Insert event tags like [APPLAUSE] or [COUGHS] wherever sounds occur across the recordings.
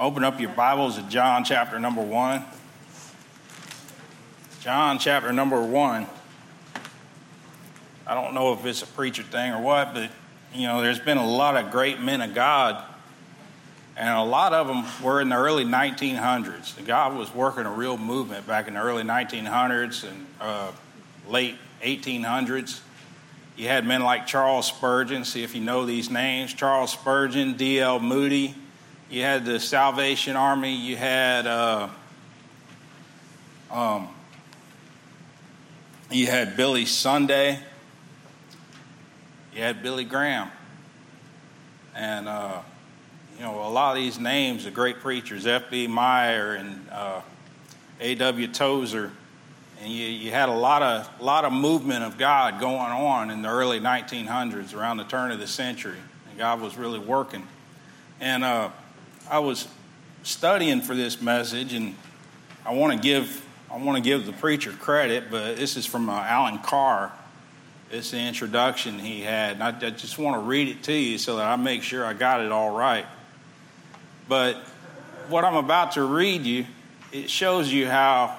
Open up your Bibles to John chapter number one. John chapter number one. I don't know if it's a preacher thing or what, but you know, there's been a lot of great men of God, and a lot of them were in the early 1900s. God was working a real movement back in the early 1900s and uh, late 1800s. You had men like Charles Spurgeon, see if you know these names Charles Spurgeon, D.L. Moody. You had the Salvation Army. You had. Uh, um, you had Billy Sunday. You had Billy Graham. And, uh, you know, a lot of these names of great preachers, F.B. Meyer and uh, A.W. Tozer, and you, you had a lot of, lot of movement of God going on in the early 1900s, around the turn of the century. And God was really working. And uh, I was studying for this message, and I want to give I want to give the preacher credit, but this is from uh, Alan Carr. It's the introduction he had. And I, I just want to read it to you so that I make sure I got it all right. But what I'm about to read you, it shows you how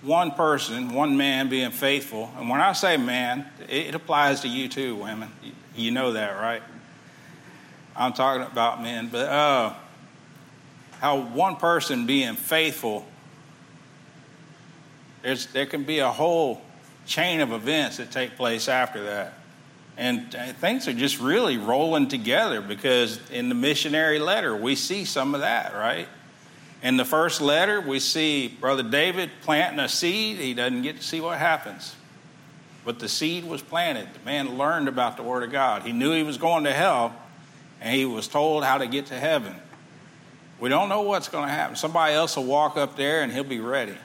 one person, one man being faithful, and when I say man, it applies to you too, women. You know that, right? I'm talking about men, but uh, how one person being faithful there's, there can be a whole chain of events that take place after that. And things are just really rolling together because in the missionary letter, we see some of that, right? In the first letter, we see Brother David planting a seed. He doesn't get to see what happens. But the seed was planted. The man learned about the Word of God. He knew he was going to hell, and he was told how to get to heaven. We don't know what's going to happen. Somebody else will walk up there, and he'll be ready.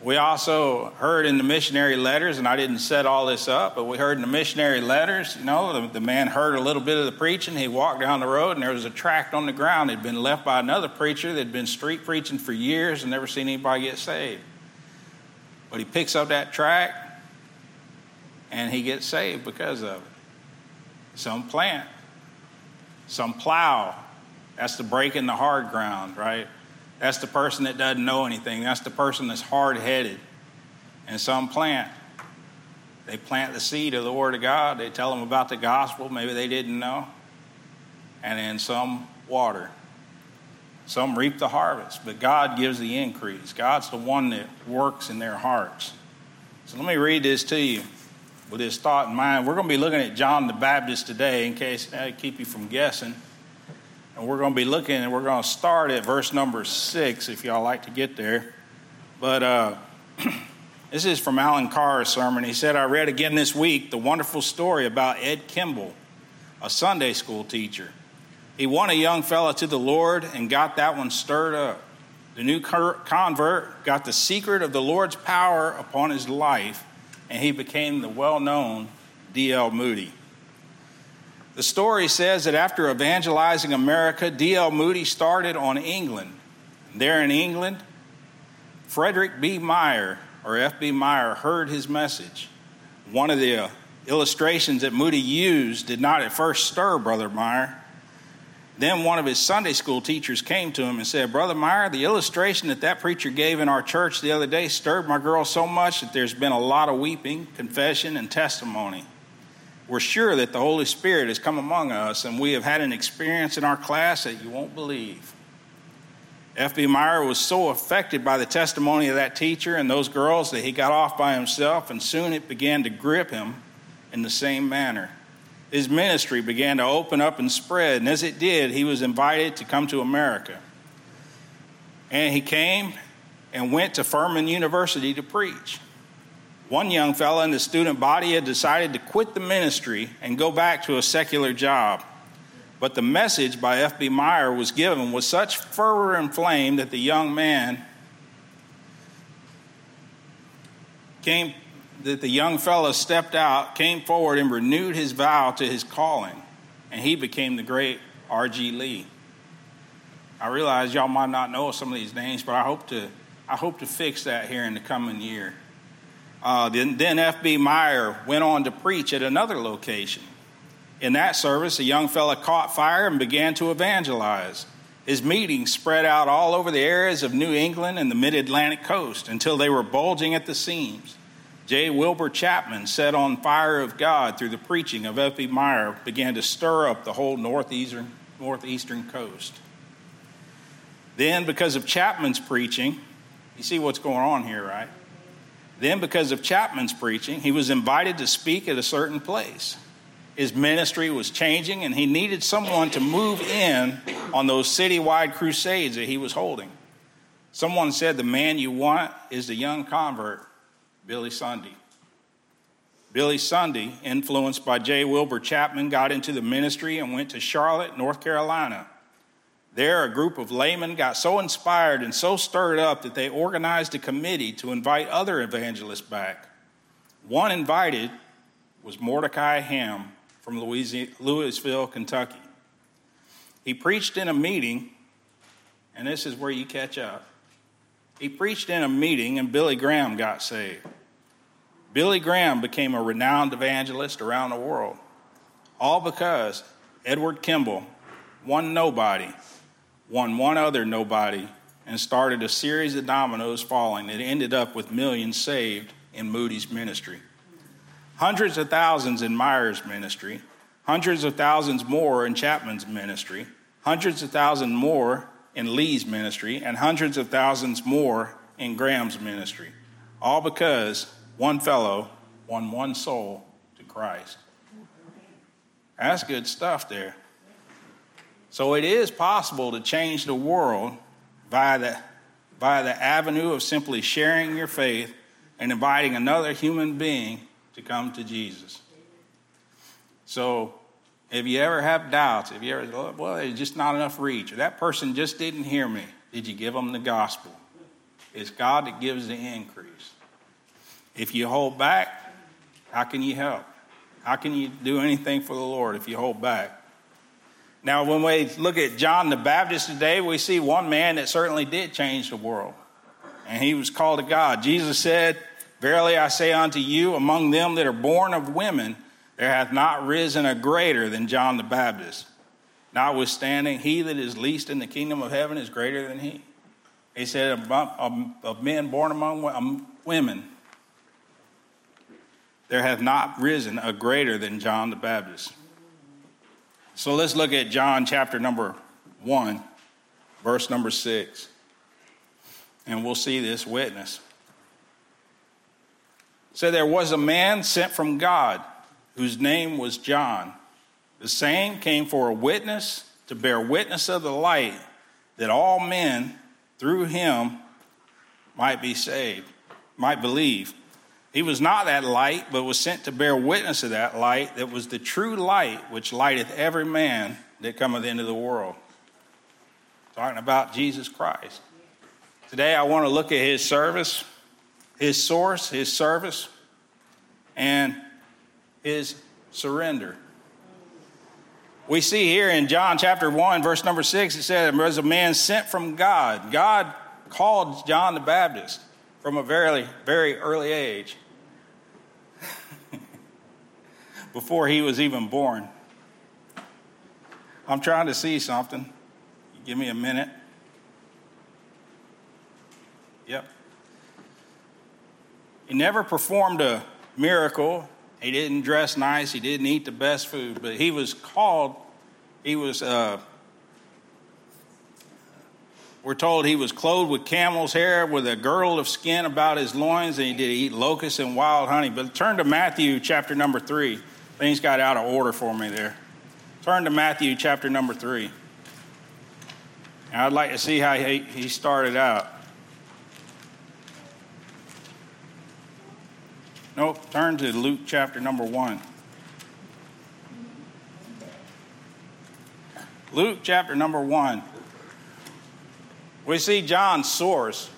We also heard in the missionary letters, and I didn't set all this up, but we heard in the missionary letters, you know, the, the, man heard a little bit of the preaching. He walked down the road, and there was a tract on the ground that had been left by another preacher that had been street preaching for years and never seen anybody get saved. But he picks up that tract, and he gets saved because of it. Some plant, some plow. That's the breaking the hard ground, right? That's the person that doesn't know anything. That's the person that's hard headed. And some plant. They plant the seed of the Word of God. They tell them about the gospel. Maybe they didn't know. And then some water. Some reap the harvest, but God gives the increase. God's the one that works in their hearts. So let me read this to you with this thought in mind. We're going to be looking at John the Baptist today in case I keep you from guessing. And we're going to be looking, and we're going to start at verse number six, if y'all like to get there. But uh, [CLEARS THROAT] this is from Alan Carr's sermon. He said, I read again this week the wonderful story about Ed Kimball, a Sunday school teacher. He won a young fellow to the Lord and got that one stirred up. The new convert got the secret of the Lord's power upon his life, and he became the well known D.L. Moody. The story says that after evangelizing America, D.L. Moody started on England. There in England, Frederick B. Meyer, or F.B. Meyer, heard his message. One of the uh, illustrations that Moody used did not at first stir Brother Meyer. Then one of his Sunday school teachers came to him and said, Brother Meyer, the illustration that that preacher gave in our church the other day stirred my girl so much that there's been a lot of weeping, confession, and testimony we're sure that the Holy Spirit has come among us, and we have had an experience in our class that you won't believe. F.B. Meyer was so affected by the testimony of that teacher and those girls that he got off by himself, and soon it began to grip him in the same manner. His ministry began to open up and spread, and as it did, he was invited to come to America. And he came and went to Furman University to preach. One young fellow in the student body had decided to quit the ministry and go back to a secular job. But the message by F.B. Meyer was given with such fervor and flame that the young man came, that the young fellow stepped out, came forward, and renewed his vow to his calling. And he became the great R.G. Lee. I realize y'all might not know some of these names, but I hope to, I hope to fix that here in the coming year. Uh, then, then F.B. Meyer went on to preach at another location. In that service, a young fellow caught fire and began to evangelize. His meetings spread out all over the areas of New England and the mid Atlantic coast until they were bulging at the seams. J. Wilbur Chapman, set on fire of God through the preaching of F.B. Meyer, began to stir up the whole northeastern, northeastern coast. Then, because of Chapman's preaching, you see what's going on here, right? Then, because of Chapman's preaching, he was invited to speak at a certain place. His ministry was changing, and he needed someone to move in on those citywide crusades that he was holding. Someone said, The man you want is the young convert, Billy Sunday. Billy Sunday, influenced by J. Wilbur Chapman, got into the ministry and went to Charlotte, North Carolina. There, a group of laymen got so inspired and so stirred up that they organized a committee to invite other evangelists back. One invited was Mordecai Ham, from Louisville, Kentucky. He preached in a meeting, and this is where you catch up. He preached in a meeting, and Billy Graham got saved. Billy Graham became a renowned evangelist around the world, all because Edward Kimball, one nobody, won one other nobody, and started a series of dominoes falling that ended up with millions saved in Moody's ministry hundreds of thousands in Meyer's ministry, hundreds of thousands more in Chapman's ministry, hundreds of thousands more in Lee's ministry, and hundreds of thousands more in Graham's ministry. All because one fellow won one soul to Christ. That's good stuff there. So it is possible to change the world via the, via the avenue of simply sharing your faith and inviting another human being to come to Jesus. So, if you ever have doubts, if you ever, oh, well, there's just not enough reach, or that person just didn't hear me, did you give them the gospel? It's God that gives the increase. If you hold back, how can you help? How can you do anything for the Lord if you hold back? Now, when we look at John the Baptist today, we see one man that certainly did change the world, and he was called to God. Jesus said, Verily I say unto you, among them that are born of women, there hath not risen a greater than John the Baptist. Notwithstanding, he that is least in the kingdom of heaven is greater than he. He said, of men born among um, women, there hath not risen a greater than John the Baptist. So let's look at John chapter number 1, verse number 6. And we'll see this witness. So there was a man sent from God whose name was John. The same came for a witness to bear witness of the light that all men through him might be saved, might believe. He was not that light, but was sent to bear witness of that light that was the true light which lighteth every man that cometh into the world. Talking about Jesus Christ. Today I want to look at his service his source, his service, and his surrender. We see here in John chapter 1, verse number 6, it says, There was a man sent from God. God called John the Baptist from a very, very early age, before he was even born. I'm trying to see something. Give me a minute. Yep. He never performed a miracle. He didn't dress nice. He didn't eat the best food, but he was called, he was, uh, we're told he was clothed with camel's hair with a girdle of skin about his loins, and he did eat locusts and wild honey. But turn to Matthew chapter number three. Things got out of order for me there. Turn to Matthew chapter number three. And I'd like to see how he, he started out. Nope, turn to Luke chapter number one. Luke chapter number one. We see John's source.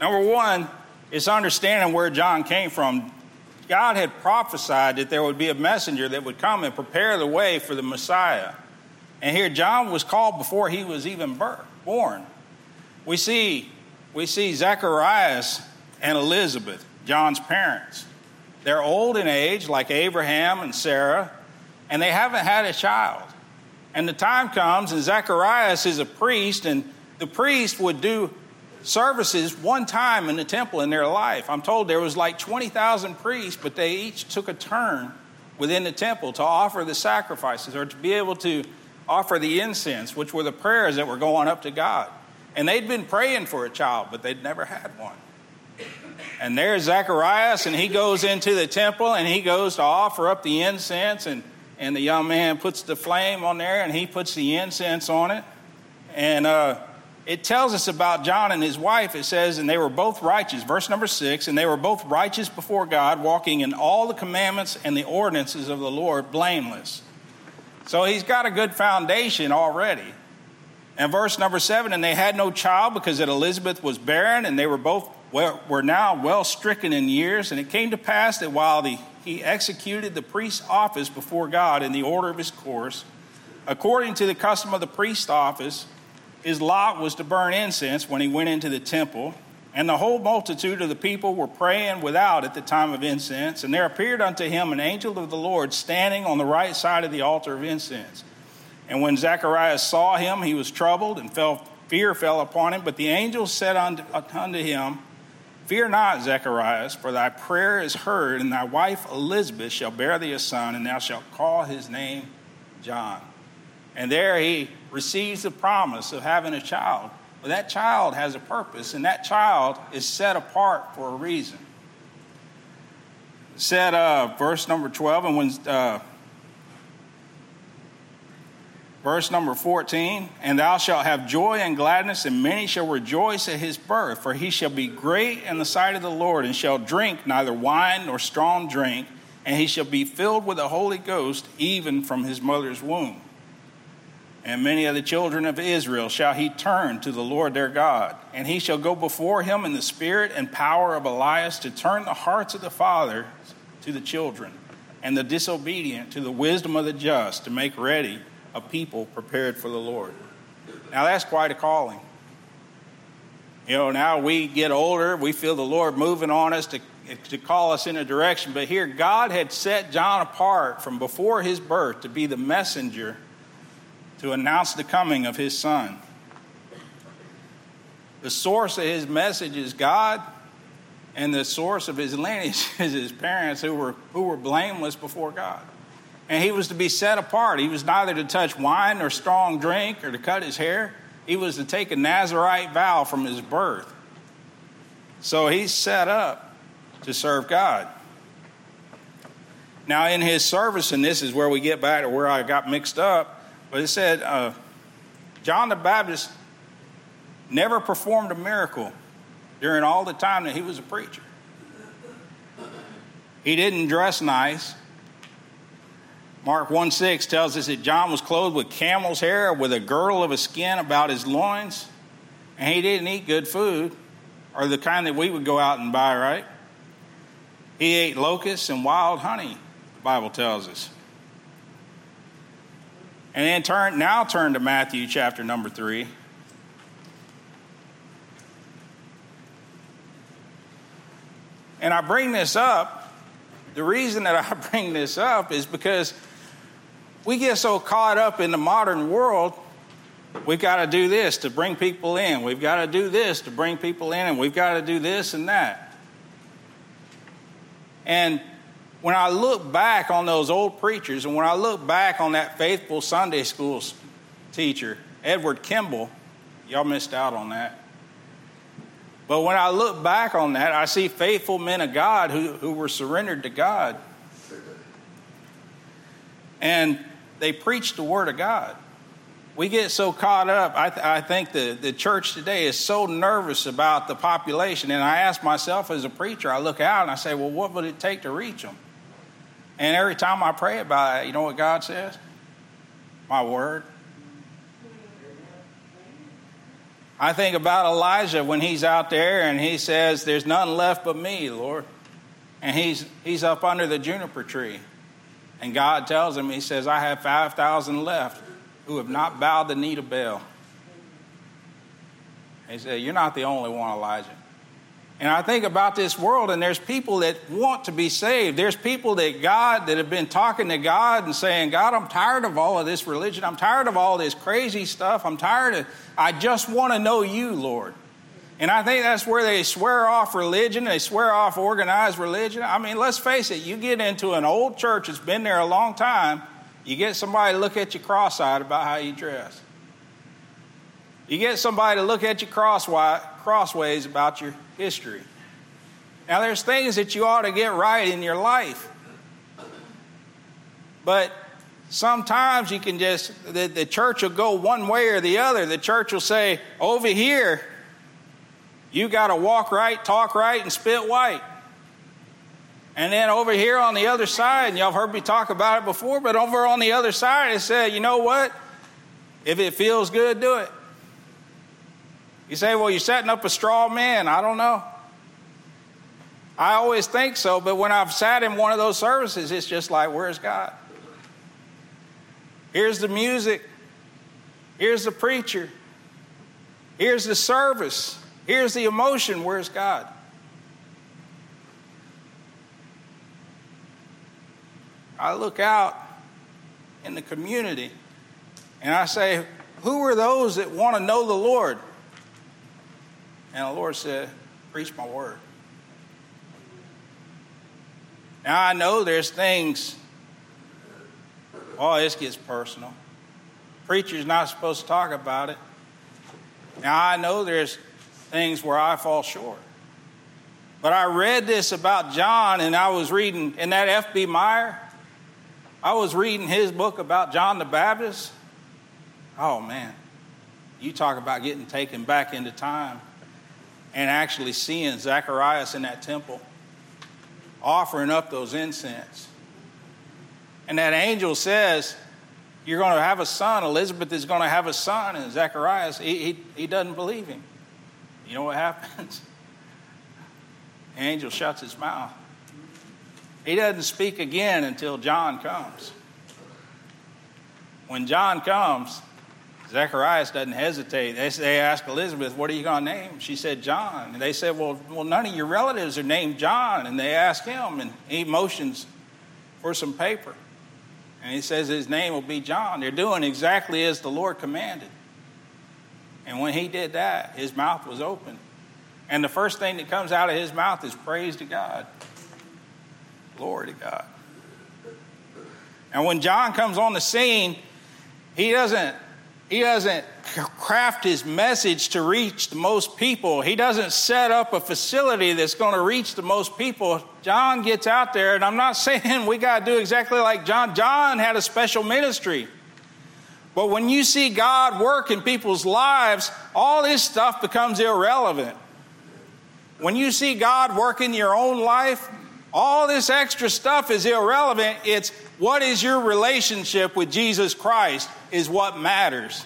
Number one, it's understanding where John came from. God had prophesied that there would be a messenger that would come and prepare the way for the Messiah. And here John was called before he was even birth, born. We see, we see Zacharias and Elizabeth, John's parents. They're old in age, like Abraham and Sarah, and they haven't had a child. And the time comes, and Zacharias is a priest, and the priest would do services one time in the temple in their life. I'm told there was like 20,000 priests, but they each took a turn within the temple to offer the sacrifices or to be able to offer the incense, which were the prayers that were going up to God. And they'd been praying for a child, but they'd never had one. And there's Zacharias, and he goes into the temple and he goes to offer up the incense. And, and the young man puts the flame on there and he puts the incense on it. And uh, it tells us about John and his wife. It says, and they were both righteous. Verse number six, and they were both righteous before God, walking in all the commandments and the ordinances of the Lord, blameless. So he's got a good foundation already. And verse number seven, and they had no child because that Elizabeth was barren, and they were both well, were now well stricken in years. And it came to pass that while the, he executed the priest's office before God in the order of his course, according to the custom of the priest's office, his lot was to burn incense when he went into the temple. And the whole multitude of the people were praying without at the time of incense. And there appeared unto him an angel of the Lord standing on the right side of the altar of incense. And when Zacharias saw him, he was troubled, and fell, fear fell upon him. But the angel said unto, unto him, Fear not, Zacharias, for thy prayer is heard, and thy wife Elizabeth shall bear thee a son, and thou shalt call his name John. And there he receives the promise of having a child. But that child has a purpose, and that child is set apart for a reason. said, uh, verse number 12, and when, uh, verse number 14, and thou shalt have joy and gladness, and many shall rejoice at his birth, for he shall be great in the sight of the Lord, and shall drink neither wine nor strong drink, and he shall be filled with the Holy Ghost even from his mother's womb. And many of the children of Israel shall he turn to the Lord their God. And he shall go before him in the spirit and power of Elias to turn the hearts of the fathers to the children, and the disobedient to the wisdom of the just, to make ready a people prepared for the Lord. Now that's quite a calling. You know, now we get older, we feel the Lord moving on us to, to call us in a direction. But here, God had set John apart from before his birth to be the messenger to announce the coming of his son. The source of his message is God, and the source of his [LAUGHS] lineage is his parents who were, who were blameless before God. And he was to be set apart. He was neither to touch wine or strong drink or to cut his hair. He was to take a Nazarite vow from his birth. So he's set up to serve God. Now, in his service, and this is where we get back to where I got mixed up, but it said uh, John the Baptist never performed a miracle during all the time that he was a preacher. He didn't dress nice. Mark 1 6 tells us that John was clothed with camel's hair with a girdle of a skin about his loins, and he didn't eat good food, or the kind that we would go out and buy, right? He ate locusts and wild honey, the Bible tells us. And then turn now turn to Matthew chapter number 3. And I bring this up, the reason that I [LAUGHS] bring this up is because we get so caught up in the modern world, we've got to do this to bring people in. We've got to do this to bring people in, and we've got to do this and that. And when I look back on those old preachers and when I look back on that faithful Sunday school teacher, Edward Kimball, y'all missed out on that. But when I look back on that, I see faithful men of God who, who were surrendered to God. And they preached the Word of God. We get so caught up. I, th- I think the, the church today is so nervous about the population. And I ask myself as a preacher, I look out and I say, well, what would it take to reach them? And every time I pray about it, you know what God says? My word. I think about Elijah when he's out there and he says, There's none left but me, Lord. And he's, he's up under the juniper tree. And God tells him, He says, I have 5,000 left who have not bowed the knee to Baal. He said, You're not the only one, Elijah. And I think about this world, and there's people that want to be saved. There's people that God, that have been talking to God and saying, God, I'm tired of all of this religion. I'm tired of all this crazy stuff. I'm tired of, I just want to know you, Lord. And I think that's where they swear off religion, they swear off organized religion. I mean, let's face it, you get into an old church that's been there a long time, you get somebody to look at you cross eyed about how you dress. You get somebody to look at you crossways about your history. Now, there's things that you ought to get right in your life. But sometimes you can just, the, the church will go one way or the other. The church will say, over here, you got to walk right, talk right, and spit white. And then over here on the other side, and y'all heard me talk about it before, but over on the other side, it said, you know what? If it feels good, do it. You say, well, you're setting up a straw man. I don't know. I always think so, but when I've sat in one of those services, it's just like, where's God? Here's the music. Here's the preacher. Here's the service. Here's the emotion. Where's God? I look out in the community and I say, Who are those that want to know the Lord? And the Lord said, Preach my word. Now I know there's things, oh, this gets personal. Preacher's not supposed to talk about it. Now I know there's things where I fall short. But I read this about John, and I was reading in that F.B. Meyer. I was reading his book about John the Baptist. Oh, man. You talk about getting taken back into time and actually seeing Zacharias in that temple offering up those incense. And that angel says, You're going to have a son. Elizabeth is going to have a son. And Zacharias, he, he, he doesn't believe him. You know what happens? The angel shuts his mouth. He doesn't speak again until John comes. When John comes, Zacharias doesn't hesitate. They, they ask Elizabeth, What are you going to name? She said, John. And they said, well, well, none of your relatives are named John. And they ask him, and he motions for some paper. And he says his name will be John. They're doing exactly as the Lord commanded. And when he did that, his mouth was open. And the first thing that comes out of his mouth is praise to God. Glory to God. And when John comes on the scene, he doesn't he doesn't craft his message to reach the most people. He doesn't set up a facility that's going to reach the most people. John gets out there, and I'm not [LAUGHS] saying we got to do exactly like John. John had a special ministry. But when you see God work in people's lives, all this stuff becomes irrelevant. When you see God work in your own life, all this extra stuff is irrelevant. It's what is your relationship with Jesus Christ? is what matters.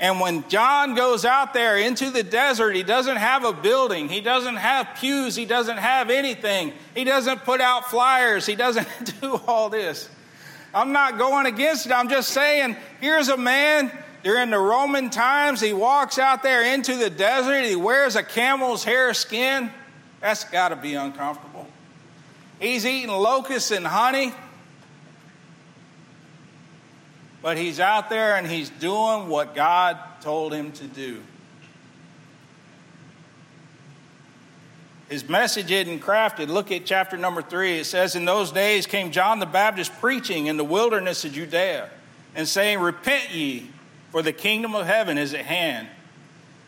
And when John goes out there into the desert, he doesn't have a building, he doesn't have pews, he doesn't have anything, he doesn't put out flyers, he doesn't [LAUGHS] do all this. I'm not going against it, I'm just saying here's a man during the Roman times, he walks out there into the desert, he wears a camel's hair skin. That's got to be uncomfortable. He's eating locusts and honey. But he's out there and he's doing what God told him to do. His message isn't crafted. Look at chapter number three. It says, In those days came John the Baptist preaching in the wilderness of Judea and saying, Repent ye, for the kingdom of heaven is at hand.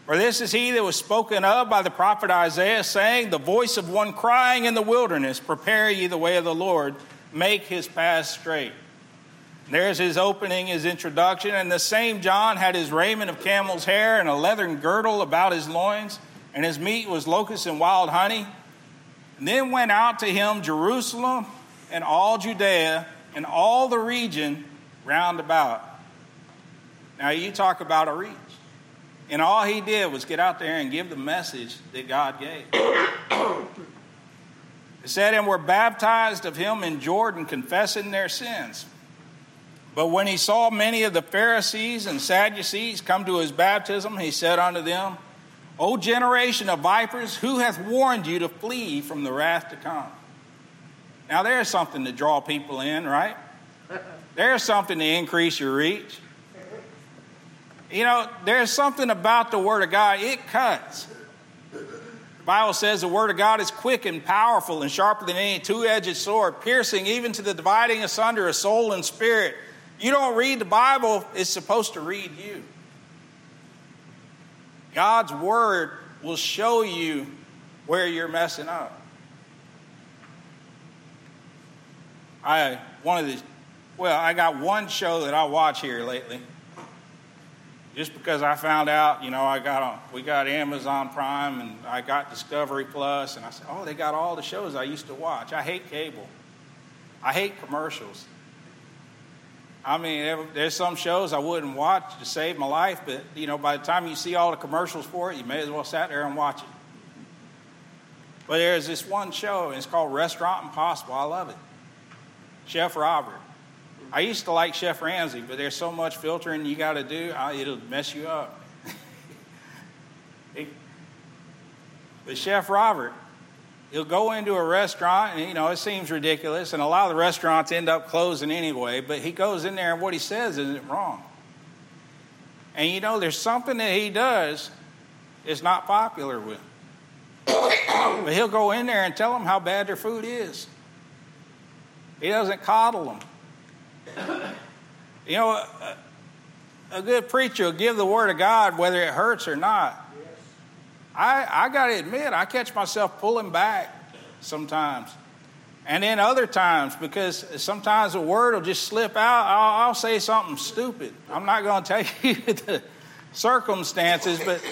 For this is he that was spoken of by the prophet Isaiah, saying, The voice of one crying in the wilderness, Prepare ye the way of the Lord, make his path straight. There's his opening, his introduction. And the same John had his raiment of camel's hair and a leathern girdle about his loins, and his meat was locusts and wild honey. And then went out to him Jerusalem and all Judea and all the region round about. Now, you talk about a reach. And all he did was get out there and give the message that God gave. [COUGHS] it said, and were baptized of him in Jordan, confessing their sins. But when he saw many of the Pharisees and Sadducees come to his baptism, he said unto them, O generation of vipers, who hath warned you to flee from the wrath to come? Now, there's something to draw people in, right? [LAUGHS] There's something to increase your reach. You know, there's something about the Word of God, it cuts. The Bible says the Word of God is quick and powerful and sharper than any two edged sword, piercing even to the dividing asunder of soul and spirit. You don't read the Bible, it's supposed to read you. God's word will show you where you're messing up. I one of the well, I got one show that I watch here lately. Just because I found out, you know, I got on, we got Amazon Prime and I got Discovery Plus, and I said, oh, they got all the shows I used to watch. I hate cable. I hate commercials. I mean, there's some shows I wouldn't watch to save my life, but you know, by the time you see all the commercials for it, you may as well sat there and watch it. But there's this one show, and it's called Restaurant Impossible. I love it. Chef Robert. I used to like Chef Ramsay, but there's so much filtering you got to do, it'll mess you up. [LAUGHS] but Chef Robert, he'll go into a restaurant and you know it seems ridiculous and a lot of the restaurants end up closing anyway but he goes in there and what he says isn't wrong. And you know there's something that he does is not popular with. [COUGHS] But he'll go in there and tell them how bad their food is. He doesn't coddle them. You know a, a good preacher will give the word of god whether it hurts or not I, I got to admit, I catch myself pulling back sometimes. And then other times, because sometimes a word will just slip out, I'll, I'll say something stupid. I'm not going [LAUGHS] to tell you the circumstances, but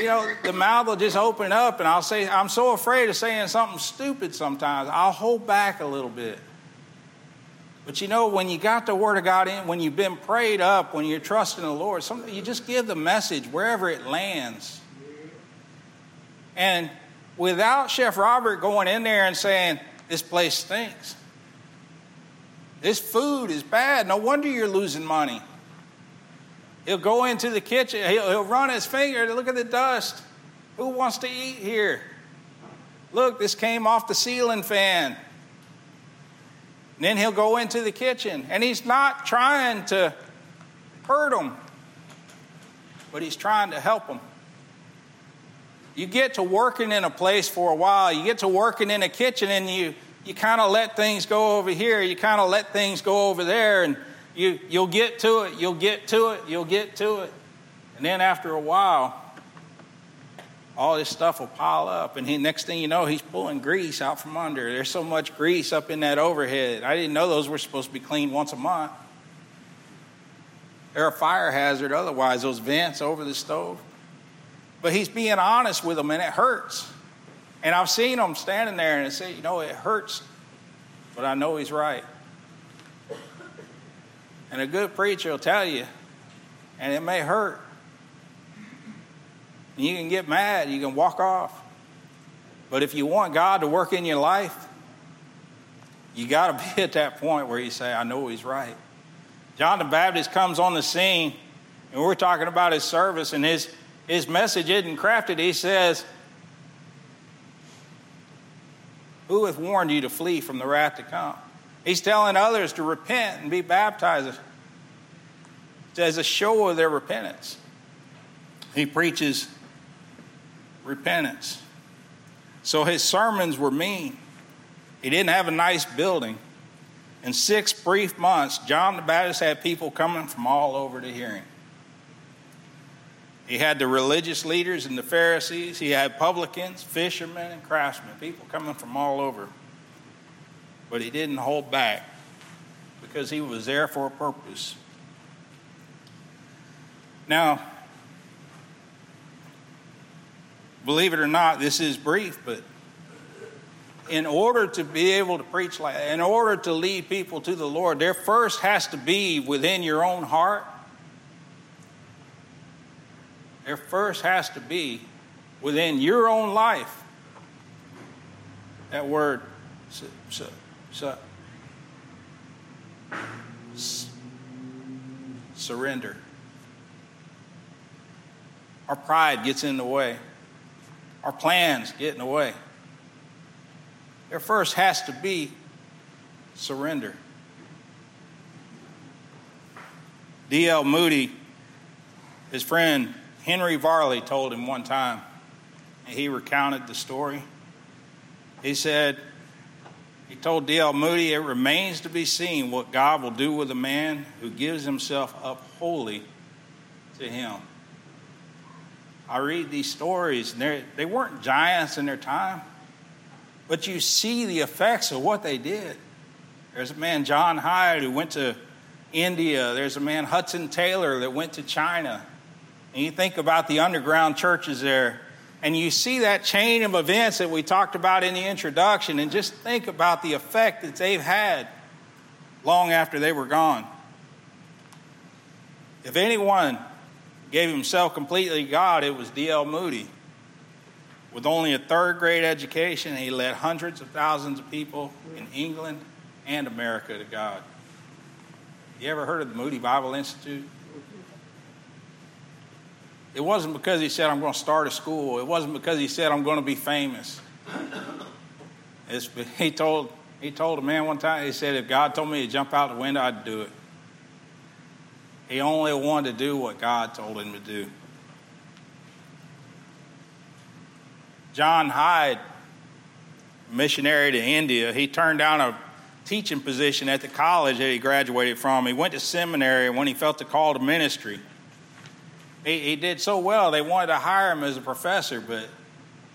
you know, the mouth will just open up, and I'll say, I'm so afraid of saying something stupid sometimes. I'll hold back a little bit. But you know, when you got the Word of God in, when you've been prayed up, when you're trusting the Lord, you just give the message wherever it lands. And without Chef Robert going in there and saying, This place stinks. This food is bad. No wonder you're losing money. He'll go into the kitchen, he'll, he'll run his finger look at the dust. Who wants to eat here? Look, this came off the ceiling fan. And then he'll go into the kitchen, and he's not trying to hurt them, but he's trying to help them. You get to working in a place for a while, you get to working in a kitchen, and you, you kind of let things go over here, you kind of let things go over there, and you, you'll get to it, you'll get to it, you'll get to it. And then after a while, all this stuff will pile up, and he, next thing you know, he's pulling grease out from under. There's so much grease up in that overhead. I didn't know those were supposed to be cleaned once a month. They're a fire hazard otherwise, those vents over the stove. But he's being honest with them, and it hurts. And I've seen them standing there and say, you know, it hurts, but I know he's right. And a good preacher will tell you, and it may hurt. And you can get mad, you can walk off. But if you want God to work in your life, you got to be at that point where you say, I know he's right. John the Baptist comes on the scene, and we're talking about his service and his his message isn't crafted. He says, Who hath warned you to flee from the wrath to come? He's telling others to repent and be baptized as a show of their repentance. He preaches repentance. So his sermons were mean. He didn't have a nice building. In six brief months, John the Baptist had people coming from all over to hear him. He had the religious leaders and the Pharisees. He had publicans, fishermen, and craftsmen, people coming from all over. But he didn't hold back because he was there for a purpose. Now, believe it or not, this is brief, but in order to be able to preach like in order to lead people to the Lord, there first has to be within your own heart there first has to be within your own life that word su, su, su, surrender. Our pride gets in the way. our plans get in the way. There first has to be surrender. D.L. Moody, his friend Henry Varley told him one time, and he recounted the story. He said, he told D.L. Moody, it remains to be seen what God will do with a man who gives himself up wholly to him. I read these stories, and they weren't giants in their time, but you see the effects of what they did. There's a man, John Hyde, who went to India. There's a man, Hudson Taylor, that went to China. And you think about the underground churches there, and you see that chain of events that we talked about in the introduction, and just think about the effect that they've had long after they were gone. If anyone gave himself completely to God, it was D.L. Moody. With only a third grade education, he led hundreds of thousands of people in England and America to God. You ever heard of the Moody Bible Institute? It wasn't because he said, I'm going to start a school. It wasn't because he said, I'm going to be famous. It's, [LAUGHS] he, told, he told a man one time, he said, if God told me to jump out the window, I'd do it. He only wanted to do what God told him to do. John Hyde, missionary to India, he turned down a teaching position at the college that he graduated from. He went to seminary when he felt the call to ministry. He, he did so well, they wanted to hire him as a professor, but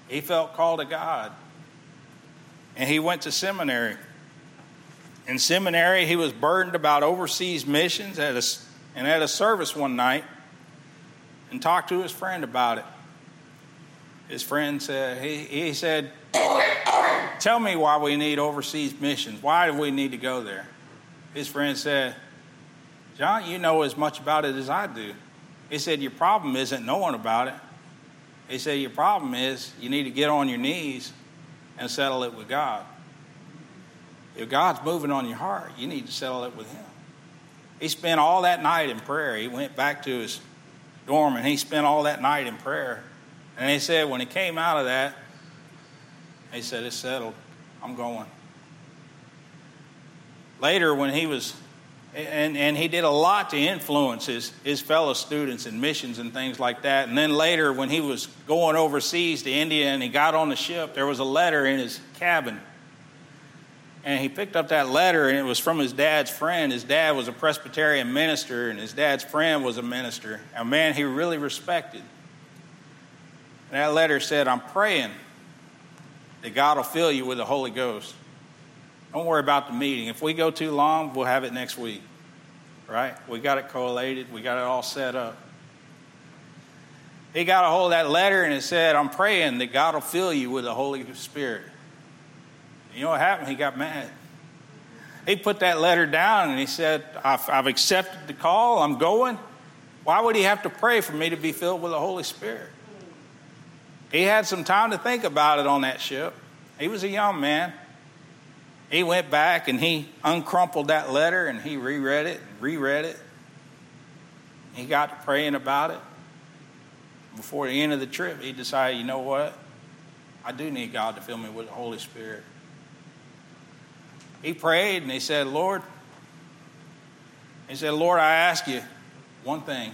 he felt called to God. And he went to seminary. In seminary, he was burdened about overseas missions at a and at a service one night and talked to his friend about it. His friend said, he, he said, Tell me why we need overseas missions. Why do we need to go there? His friend said, John, you know as much about it as I do. He said, Your problem isn't knowing about it. He said, Your problem is you need to get on your knees and settle it with God. If God's moving on your heart, you need to settle it with Him. He spent all that night in prayer. He went back to his dorm and he spent all that night in prayer. And he said, when he came out of that, he said, It's settled. I'm going. Later, when he was, and, and he did a lot to influence his, his fellow students in missions and things like that. And then later, when he was going overseas to India and he got on the ship, there was a letter in his cabin. And he picked up that letter and it was from his dad's friend. His dad was a presbyterian minister and his dad's friend was a minister a man he really respected. And that letter said i'm praying that god will fill you with the holy ghost don't worry about the meeting if we go too long we'll have it next week right we got it collated we got it all set up he got a hold of that letter and it said i'm praying that god will fill you with the holy spirit you know what happened? He got mad. He put that letter down and he said, I've, I've accepted the call, I'm going. Why would he have to pray for me to be filled with the Holy Spirit? He had some time to think about it on that ship. He was a young man. He went back and he uncrumpled that letter and he reread it, reread it. He got to praying about it. Before the end of the trip, he decided, you know what? I do need God to fill me with the Holy Spirit he prayed and he said, Lord, he said, Lord, I ask you one thing.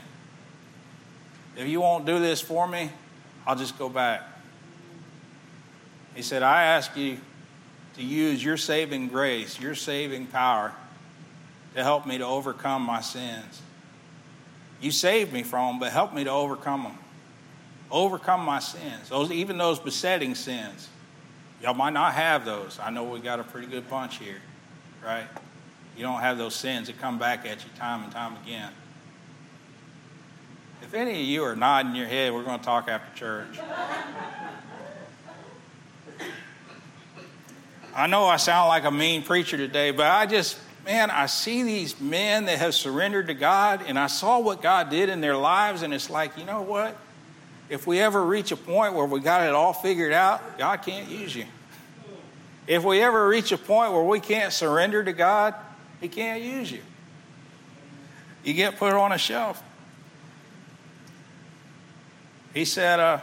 If you won't do this for me, I'll just go back. He said, I ask you to use your saving grace, your saving power to help me to overcome my sins. You saved me from them, but help me to overcome them. Overcome my sins, those, even those besetting sins. Y'all might not have those. I know we got a pretty good bunch here, right? You don't have those sins that come back at you time and time again. If any of you are nodding your head, we're going to talk after church. I know I sound like a mean preacher today, but I just, man, I see these men that have surrendered to God, and I saw what God did in their lives, and it's like, you know what? If we ever reach a point where we got it all figured out, God can't use you. If we ever reach a point where we can't surrender to God, He can't use you. You get put on a shelf. He said, uh,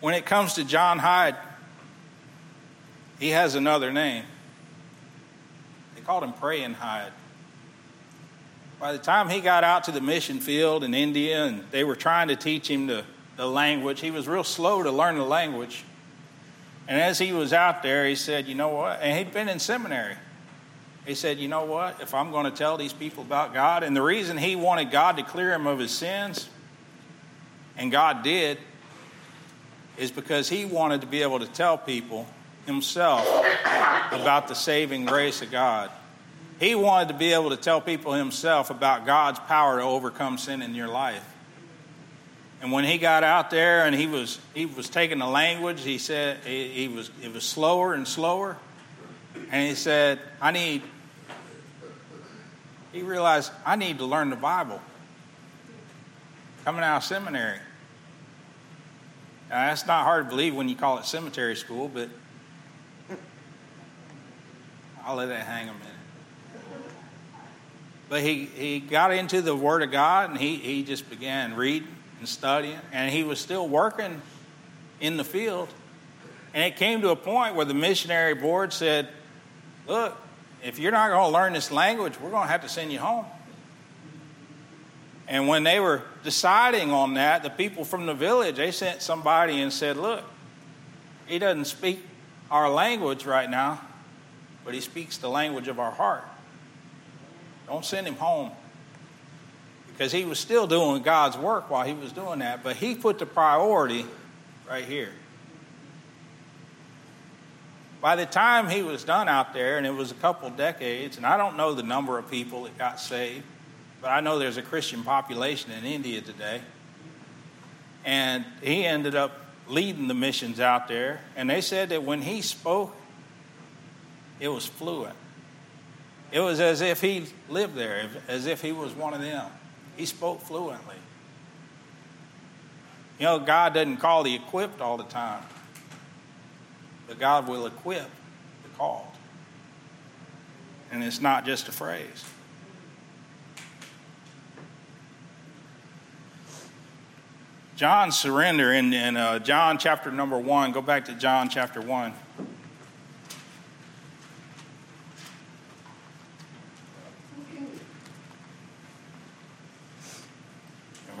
when it comes to John Hyde, he has another name. They called him Praying Hyde. By the time he got out to the mission field in India and they were trying to teach him the, the language, he was real slow to learn the language. And as he was out there, he said, You know what? And he'd been in seminary. He said, You know what? If I'm going to tell these people about God, and the reason he wanted God to clear him of his sins, and God did, is because he wanted to be able to tell people himself about the saving grace of God. He wanted to be able to tell people himself about God's power to overcome sin in your life. And when he got out there and he was he was taking the language, he said he, he was it was slower and slower. And he said, I need he realized I need to learn the Bible. Coming out of seminary. Now, that's not hard to believe when you call it cemetery school, but I'll let that hang a minute. But he, he got into the Word of God and he, he just began reading and studying, and he was still working in the field. And it came to a point where the missionary board said, Look, if you're not going to learn this language, we're going to have to send you home. And when they were deciding on that, the people from the village, they sent somebody and said, Look, he doesn't speak our language right now, but he speaks the language of our heart. Don't send him home. Because he was still doing God's work while he was doing that, but he put the priority right here. By the time he was done out there, and it was a couple decades, and I don't know the number of people that got saved, but I know there's a Christian population in India today. And he ended up leading the missions out there. And they said that when he spoke, it was fluent. It was as if he lived there, as if he was one of them. He spoke fluently. You know, God doesn't call the equipped all the time, but God will equip the called. And it's not just a phrase. John's surrender in, in uh, John chapter number one, go back to John chapter one.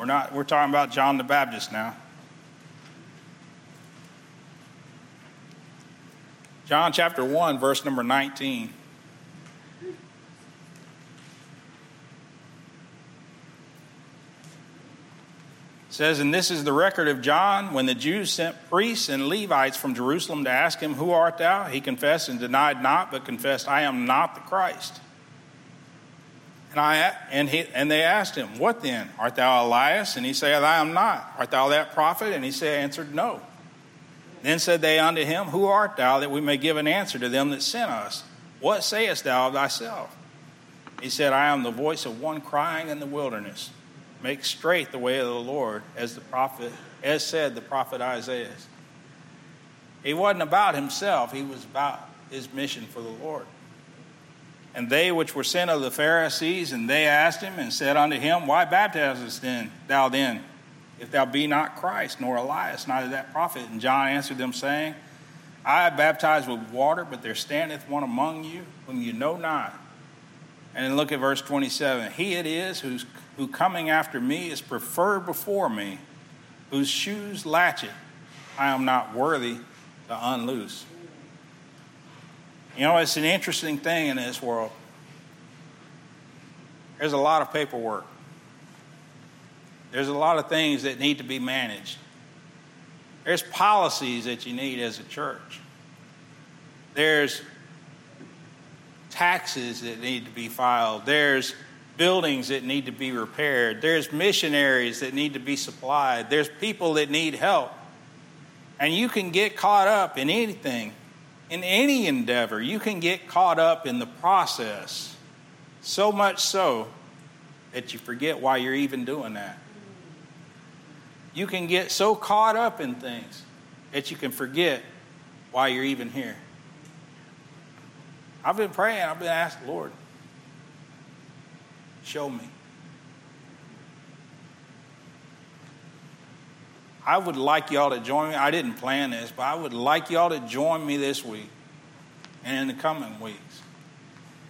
We're not we're talking about John the Baptist now. John chapter 1 verse number 19. says, And this is the record of John. When the Jews sent priests and Levites from Jerusalem to ask him, Who art thou? He confessed and denied not, but confessed, I am not the Christ. And, I, and, he, and they asked him, What then? Art thou Elias? And he said, I am not. Art thou that prophet? And he said, answered, No. Then said they unto him, Who art thou, that we may give an answer to them that sent us? What sayest thou of thyself? He said, I am the voice of one crying in the wilderness Make straight the way of the Lord, as the prophet, as said the prophet Isaiah. He wasn't about himself, he was about his mission for the Lord. And they which were sent of the Pharisees, and they asked him and said unto him, Why baptizest then thou then, if thou be not Christ, nor Elias, neither that prophet? And John answered them, saying, I baptize with water, but there standeth one among you whom you know not. And then look at verse 27. He it is whose who coming after me is preferred before me, whose shoes latchet I am not worthy to unloose. You know, it's an interesting thing in this world. There's a lot of paperwork. There's a lot of things that need to be managed. There's policies that you need as a church. There's taxes that need to be filed. There's buildings that need to be repaired. There's missionaries that need to be supplied. There's people that need help. And you can get caught up in anything, in any endeavor. You can get caught up in the process, so much so that you forget why you're even doing that. You can get so caught up in things that you can forget why you're even here. I've been praying, I've been asking, Lord, Show me. I would like y'all to join me. I didn't plan this, but I would like y'all to join me this week and in the coming weeks.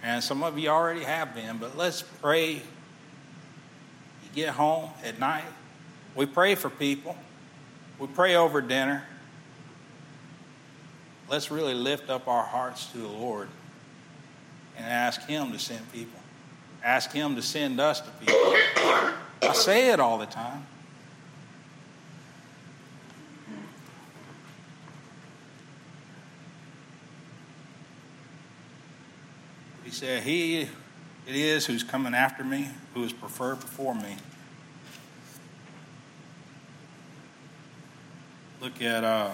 And some of you already have been, but let's pray. You get home at night, we pray for people, we pray over dinner. Let's really lift up our hearts to the Lord and ask Him to send people. Ask Him to send us to people. I say it all the time. Said, He it is who's coming after me, who is preferred before me. Look at uh,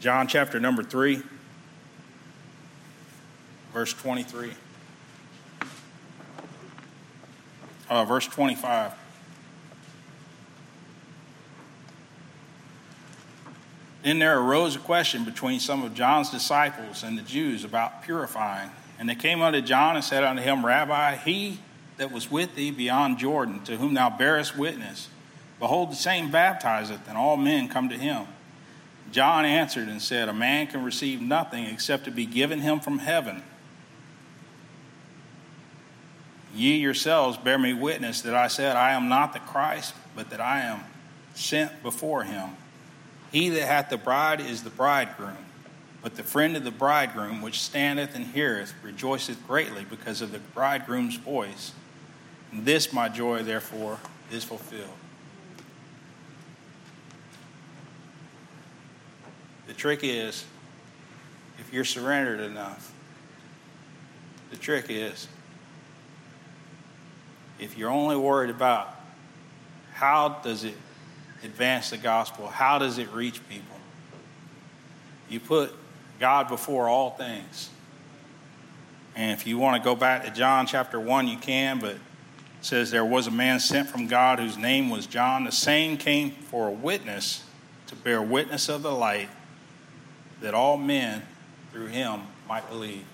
John chapter number 3, verse 23. Uh, verse 25. Then there arose a question between some of John's disciples and the Jews about purifying. And they came unto John and said unto him, Rabbi, he that was with thee beyond Jordan, to whom thou bearest witness, behold, the same baptizeth, and all men come to him. John answered and said, A man can receive nothing except to be given him from heaven. Ye yourselves bear me witness that I said, I am not the Christ, but that I am sent before him. He that hath the bride is the bridegroom. But the friend of the bridegroom, which standeth and heareth, rejoiceth greatly because of the bridegroom's voice. And this my joy, therefore, is fulfilled. The trick is, if you're surrendered enough, the trick is, if you're only worried about how does it advance the gospel, how does it reach people, you put God before all things. And if you want to go back to John chapter 1, you can, but it says there was a man sent from God whose name was John. The same came for a witness to bear witness of the light that all men through him might believe.